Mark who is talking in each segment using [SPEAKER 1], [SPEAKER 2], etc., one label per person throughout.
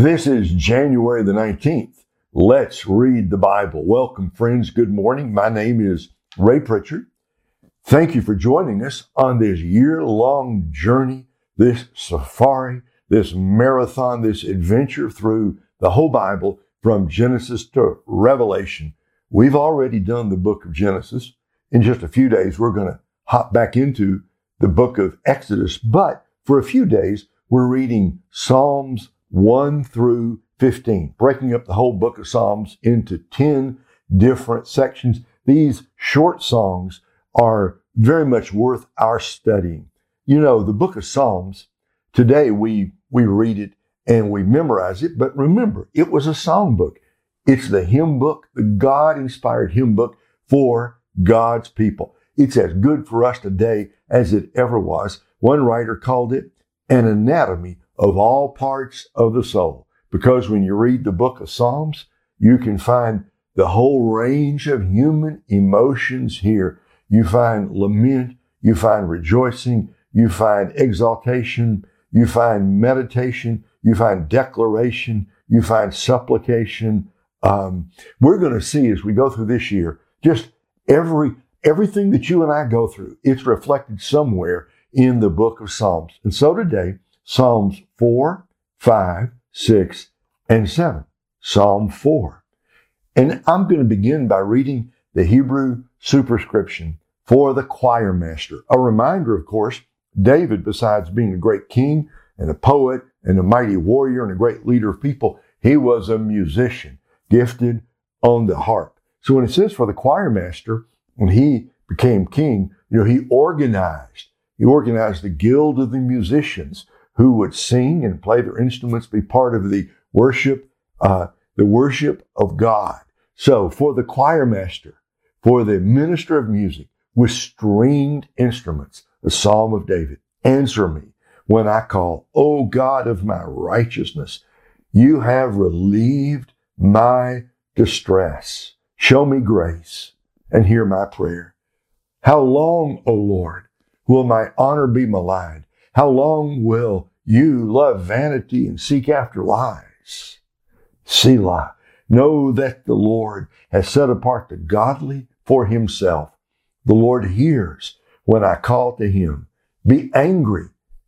[SPEAKER 1] This is January the 19th. Let's read the Bible. Welcome, friends. Good morning. My name is Ray Pritchard. Thank you for joining us on this year long journey, this safari, this marathon, this adventure through the whole Bible from Genesis to Revelation. We've already done the book of Genesis. In just a few days, we're going to hop back into the book of Exodus. But for a few days, we're reading Psalms 1 through 15, breaking up the whole book of Psalms into 10 different sections. These short songs are very much worth our studying. You know, the book of Psalms, today we, we read it and we memorize it, but remember, it was a song book. It's the hymn book, the God inspired hymn book for God's people. It's as good for us today as it ever was. One writer called it an anatomy of all parts of the soul. Because when you read the book of Psalms, you can find the whole range of human emotions here. You find lament, you find rejoicing, you find exaltation, you find meditation, you find declaration, you find supplication. Um, we're going to see as we go through this year, just every everything that you and I go through, it's reflected somewhere in the book of Psalms. And so today, Psalms 4, 5, 6, and 7. Psalm 4. And I'm going to begin by reading the Hebrew superscription for the choir master. A reminder, of course, David, besides being a great king and a poet and a mighty warrior and a great leader of people, he was a musician, gifted on the harp. So when it says for the choir master, when he became king, you know, he organized, he organized the guild of the musicians who would sing and play their instruments, be part of the worship, uh, the worship of God. So for the choir master, for the minister of music with stringed instruments, the Psalm of David, answer me when I call, O God of my righteousness, you have relieved my distress. Show me grace and hear my prayer. How long, O Lord, will my honor be maligned? How long will you love vanity and seek after lies? Selah. Know that the Lord has set apart the godly for himself. The Lord hears when I call to him. Be angry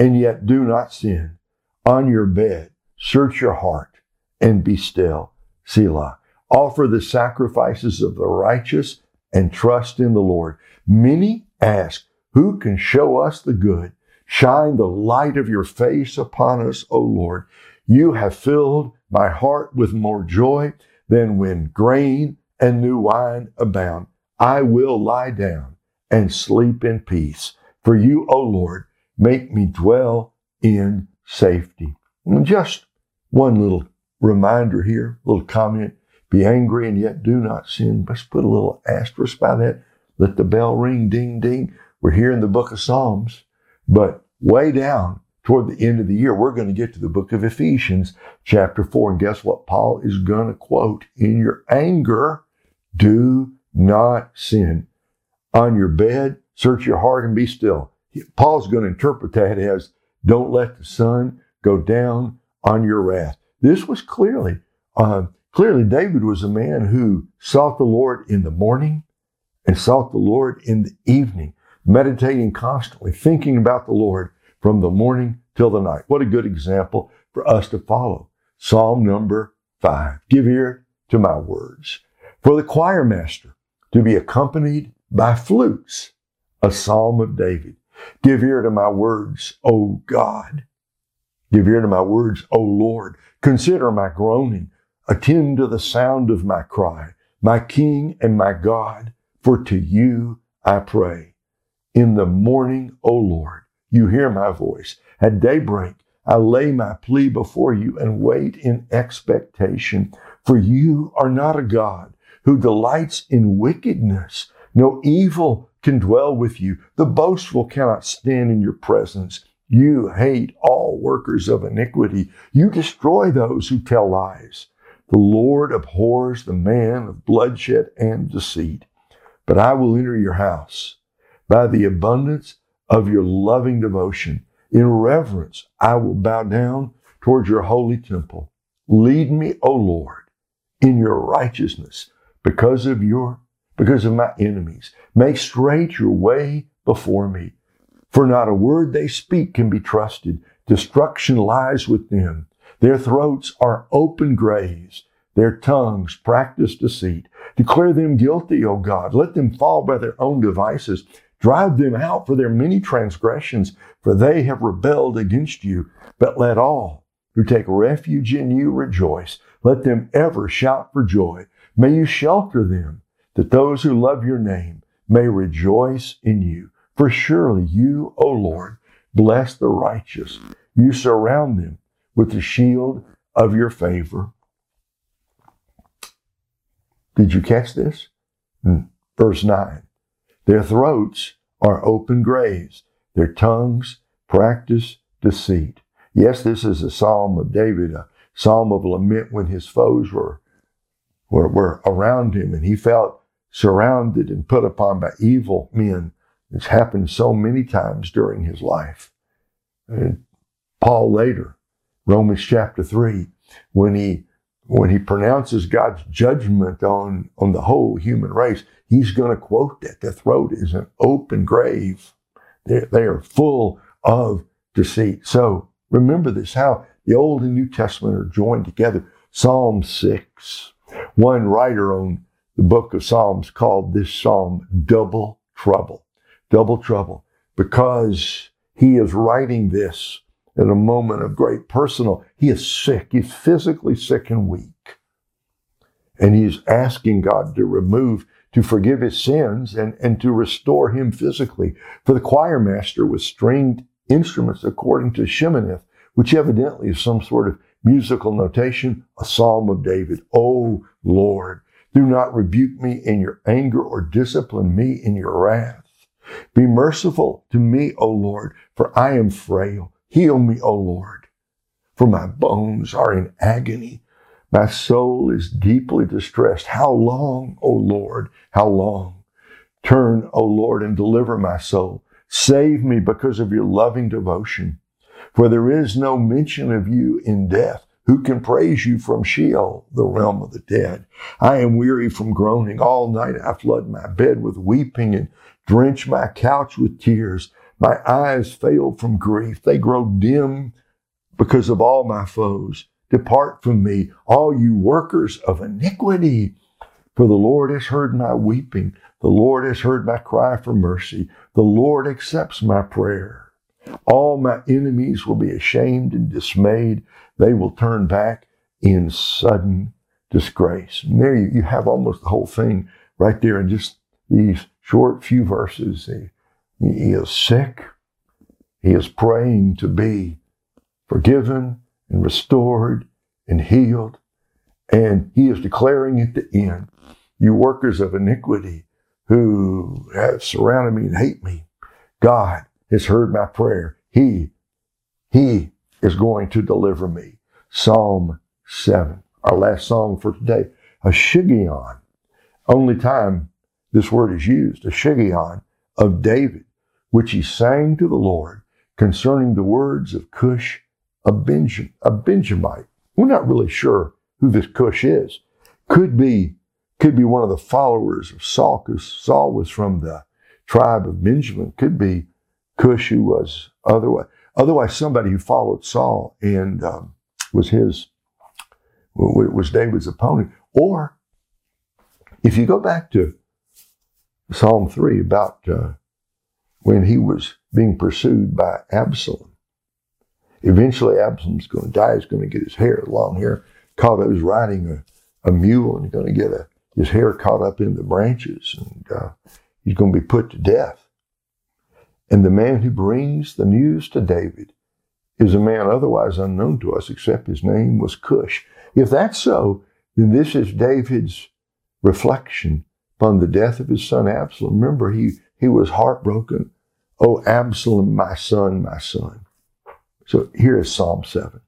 [SPEAKER 1] and yet do not sin. On your bed, search your heart and be still. Selah. Offer the sacrifices of the righteous and trust in the Lord. Many ask, who can show us the good? Shine the light of your face upon us, O Lord. You have filled my heart with more joy than when grain and new wine abound. I will lie down and sleep in peace. For you, O Lord, make me dwell in safety. And just one little reminder here, little comment. Be angry and yet do not sin. Let's put a little asterisk by that. Let the bell ring, ding, ding. We're here in the book of Psalms. But way down toward the end of the year, we're going to get to the book of Ephesians, chapter 4. And guess what? Paul is going to quote In your anger, do not sin. On your bed, search your heart and be still. Paul's going to interpret that as don't let the sun go down on your wrath. This was clearly, uh, clearly David was a man who sought the Lord in the morning and sought the Lord in the evening meditating constantly, thinking about the Lord from the morning till the night. What a good example for us to follow. Psalm number five. Give ear to my words. For the choir master to be accompanied by flutes, a psalm of David. Give ear to my words, O God. Give ear to my words, O Lord. Consider my groaning. Attend to the sound of my cry, my King and my God, for to you I pray. In the morning, O Lord, you hear my voice. At daybreak, I lay my plea before you and wait in expectation. For you are not a God who delights in wickedness. No evil can dwell with you. The boastful cannot stand in your presence. You hate all workers of iniquity. You destroy those who tell lies. The Lord abhors the man of bloodshed and deceit. But I will enter your house by the abundance of your loving devotion. In reverence, I will bow down towards your holy temple. Lead me, O Lord, in your righteousness because of your because of my enemies. Make straight your way before me. For not a word they speak can be trusted. Destruction lies with them. Their throats are open graves. Their tongues practice deceit. Declare them guilty, O God. Let them fall by their own devices. Drive them out for their many transgressions, for they have rebelled against you. But let all who take refuge in you rejoice. Let them ever shout for joy. May you shelter them, that those who love your name may rejoice in you. For surely you, O Lord, bless the righteous. You surround them with the shield of your favor. Did you catch this? Hmm. Verse 9. Their throats are open graves. Their tongues practice deceit. Yes, this is a psalm of David, a psalm of lament when his foes were, were, were around him and he felt surrounded and put upon by evil men. It's happened so many times during his life. And Paul later, Romans chapter 3, when he when he pronounces God's judgment on, on the whole human race, he's going to quote that. The throat is an open grave. They're, they are full of deceit. So remember this, how the Old and New Testament are joined together. Psalm 6. One writer on the book of Psalms called this psalm double trouble. Double trouble. Because he is writing this in a moment of great personal. He is sick. He's physically sick and weak. And he's asking God to remove, to forgive his sins and, and to restore him physically. For the choir master with stringed instruments, according to Sheminith, which evidently is some sort of musical notation, a psalm of David. Oh Lord, do not rebuke me in your anger or discipline me in your wrath. Be merciful to me, O Lord, for I am frail. Heal me, O Lord, for my bones are in agony. My soul is deeply distressed. How long, O Lord? How long? Turn, O Lord, and deliver my soul. Save me because of your loving devotion. For there is no mention of you in death. Who can praise you from Sheol, the realm of the dead? I am weary from groaning. All night I flood my bed with weeping and drench my couch with tears. My eyes fail from grief. They grow dim because of all my foes. Depart from me, all you workers of iniquity. For the Lord has heard my weeping. The Lord has heard my cry for mercy. The Lord accepts my prayer. All my enemies will be ashamed and dismayed. They will turn back in sudden disgrace. And there you, you have almost the whole thing right there in just these short few verses. He is sick. He is praying to be forgiven and restored and healed. And he is declaring at the end, you workers of iniquity who have surrounded me and hate me, God has heard my prayer. He, he is going to deliver me. Psalm 7, our last song for today. A Shiggaion. Only time this word is used, a Shiggaion of David which he sang to the Lord concerning the words of Cush, a, Benjam, a Benjamite. We're not really sure who this Cush is. Could be, could be one of the followers of Saul, because Saul was from the tribe of Benjamin. Could be Cush, who was otherwise, otherwise somebody who followed Saul and um, was his, was David's opponent. Or if you go back to Psalm 3 about uh, when he was being pursued by Absalom. Eventually, Absalom's going to die. He's going to get his hair, long hair, caught up. He's riding a, a mule and he's going to get a, his hair caught up in the branches and uh, he's going to be put to death. And the man who brings the news to David is a man otherwise unknown to us, except his name was Cush. If that's so, then this is David's reflection upon the death of his son Absalom. Remember, he he was heartbroken. Oh, Absalom, my son, my son. So here is Psalm 7.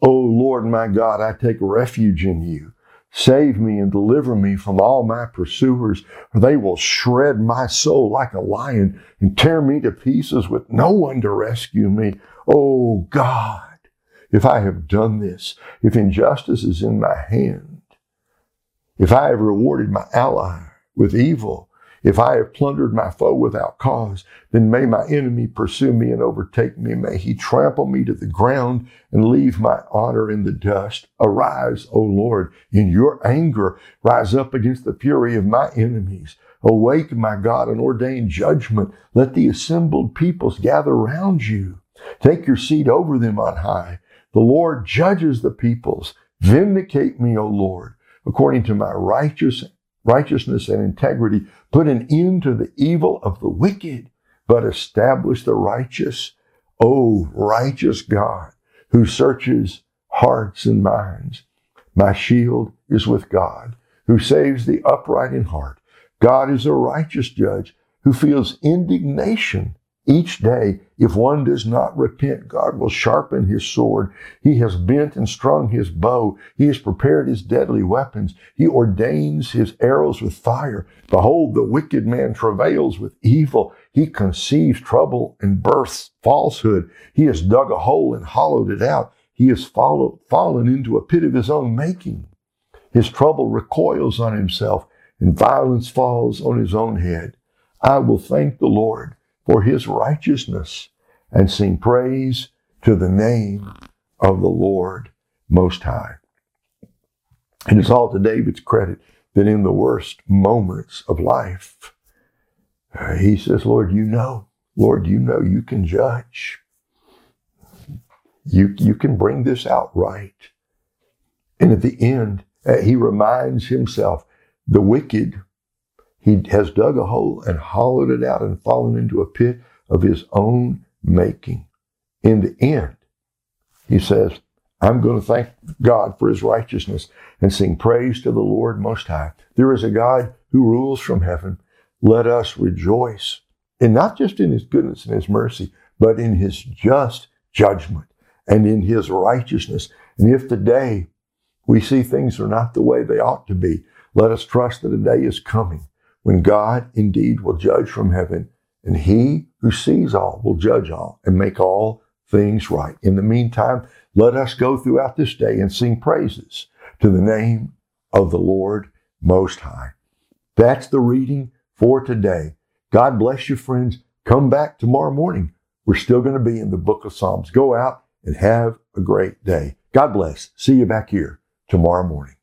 [SPEAKER 1] Oh Lord my God, I take refuge in you. Save me and deliver me from all my pursuers, for they will shred my soul like a lion and tear me to pieces with no one to rescue me. Oh God, if I have done this, if injustice is in my hand, if I have rewarded my ally with evil, if I have plundered my foe without cause, then may my enemy pursue me and overtake me. May he trample me to the ground and leave my honor in the dust. Arise, O Lord, in your anger. Rise up against the fury of my enemies. Awake, my God, and ordain judgment. Let the assembled peoples gather round you. Take your seat over them on high. The Lord judges the peoples. Vindicate me, O Lord, according to my righteous righteousness and integrity. Put an end to the evil of the wicked, but establish the righteous. O righteous God, who searches hearts and minds. My shield is with God, who saves the upright in heart. God is a righteous judge who feels indignation each day, if one does not repent, God will sharpen his sword. He has bent and strung his bow. He has prepared his deadly weapons. He ordains his arrows with fire. Behold, the wicked man travails with evil. He conceives trouble and births falsehood. He has dug a hole and hollowed it out. He has fallen into a pit of his own making. His trouble recoils on himself and violence falls on his own head. I will thank the Lord for his righteousness and sing praise to the name of the Lord Most High. And it's all to David's credit that in the worst moments of life, uh, he says, Lord, you know, Lord, you know you can judge. You, you can bring this out right. And at the end, uh, he reminds himself the wicked he has dug a hole and hollowed it out and fallen into a pit of his own making. In the end, he says, I'm going to thank God for his righteousness and sing praise to the Lord Most High. There is a God who rules from heaven. Let us rejoice, and not just in his goodness and his mercy, but in his just judgment and in his righteousness. And if today we see things are not the way they ought to be, let us trust that a day is coming when God indeed will judge from heaven, and he who sees all will judge all and make all things right. In the meantime, let us go throughout this day and sing praises to the name of the Lord Most High. That's the reading for today. God bless you, friends. Come back tomorrow morning. We're still going to be in the book of Psalms. Go out and have a great day. God bless. See you back here tomorrow morning.